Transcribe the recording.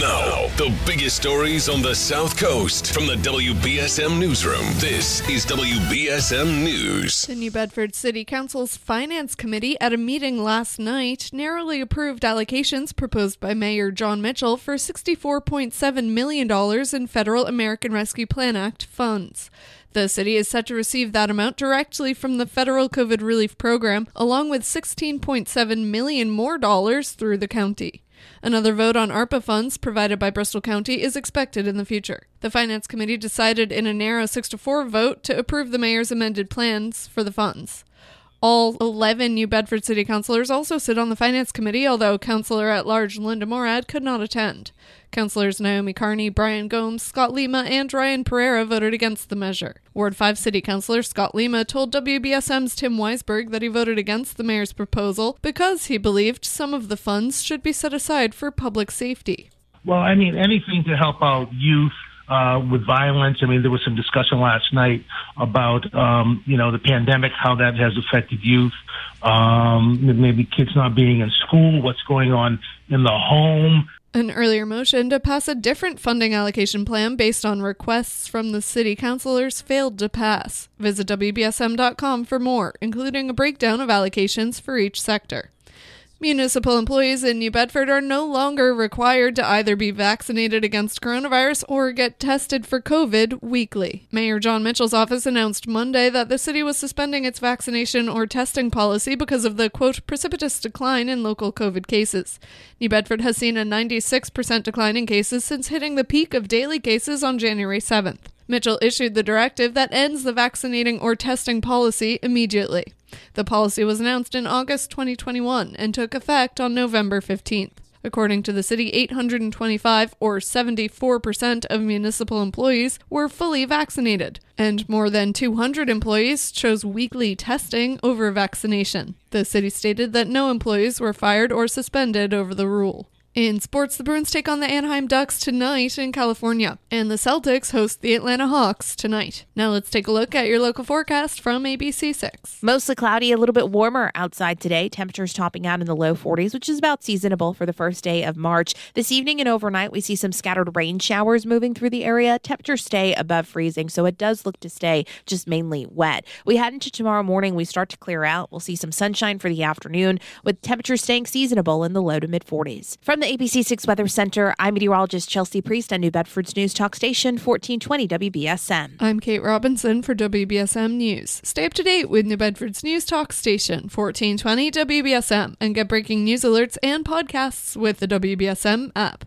Now, the biggest stories on the South Coast from the WBSM Newsroom. This is WBSM News. The New Bedford City Council's Finance Committee at a meeting last night narrowly approved allocations proposed by Mayor Jon Mitchell for $64.7 million in federal American Rescue Plan Act funds. The city is set to receive that amount directly from the federal COVID relief program, along with 16.7 million more dollars through the county. Another vote on ARPA funds provided by Bristol County is expected in the future. The Finance Committee decided in a narrow 6 to 4 vote to approve the mayor's amended plans for the funds. All 11 New Bedford City Councilors also sit on the Finance Committee, although Councillor at Large Linda Morad could not attend. Councillors Naomi Carney, Brian Gomes, Scott Lima, and Ryan Pereira voted against the measure. Ward 5 City Councillor Scott Lima told WBSM's Tim Weisberg that he voted against the mayor's proposal because he believed some of the funds should be set aside for public safety. Well, I mean, anything to help out youth uh, with violence. I mean, there was some discussion last night about, um, you know, the pandemic, how that has affected youth. Um, maybe kids not being in school, what's going on in the home. An earlier motion to pass a different funding allocation plan based on requests from the city councilors failed to pass. Visit WBSM.com for more, including a breakdown of allocations for each sector. Municipal employees in New Bedford are no longer required to either be vaccinated against coronavirus or get tested for COVID weekly. Mayor Jon Mitchell's office announced Monday that the city was suspending its vaccination or testing policy because of the quote precipitous decline in local COVID cases. New Bedford has seen a 96% decline in cases since hitting the peak of daily cases on January 7th. Mitchell issued the directive that ends the vaccinating or testing policy immediately. The policy was announced in August 2021 and took effect on November 15th. According to the city, 825 or 74% of municipal employees were fully vaccinated, and more than 200 employees chose weekly testing over vaccination. The city stated that no employees were fired or suspended over the rule. In sports, the Bruins take on the Anaheim Ducks tonight in California, and the Celtics host the Atlanta Hawks tonight. Now let's take a look at your local forecast from ABC6. Mostly cloudy, a little bit warmer outside today. Temperatures topping out in the low 40s, which is about seasonable for the first day of March. This evening and overnight, we see some scattered rain showers moving through the area. Temperatures stay above freezing, so it does look to stay just mainly wet. We head into tomorrow morning, we start to clear out. We'll see some sunshine for the afternoon, with temperatures staying seasonable in the low to mid 40s. From the the ABC6 Weather Center, I'm meteorologist Chelsea Priest on New Bedford's News Talk Station, 1420 WBSM. I'm Kate Robinson for WBSM News. Stay up to date with New Bedford's News Talk Station, 1420 WBSM, and get breaking news alerts and podcasts with the WBSM app.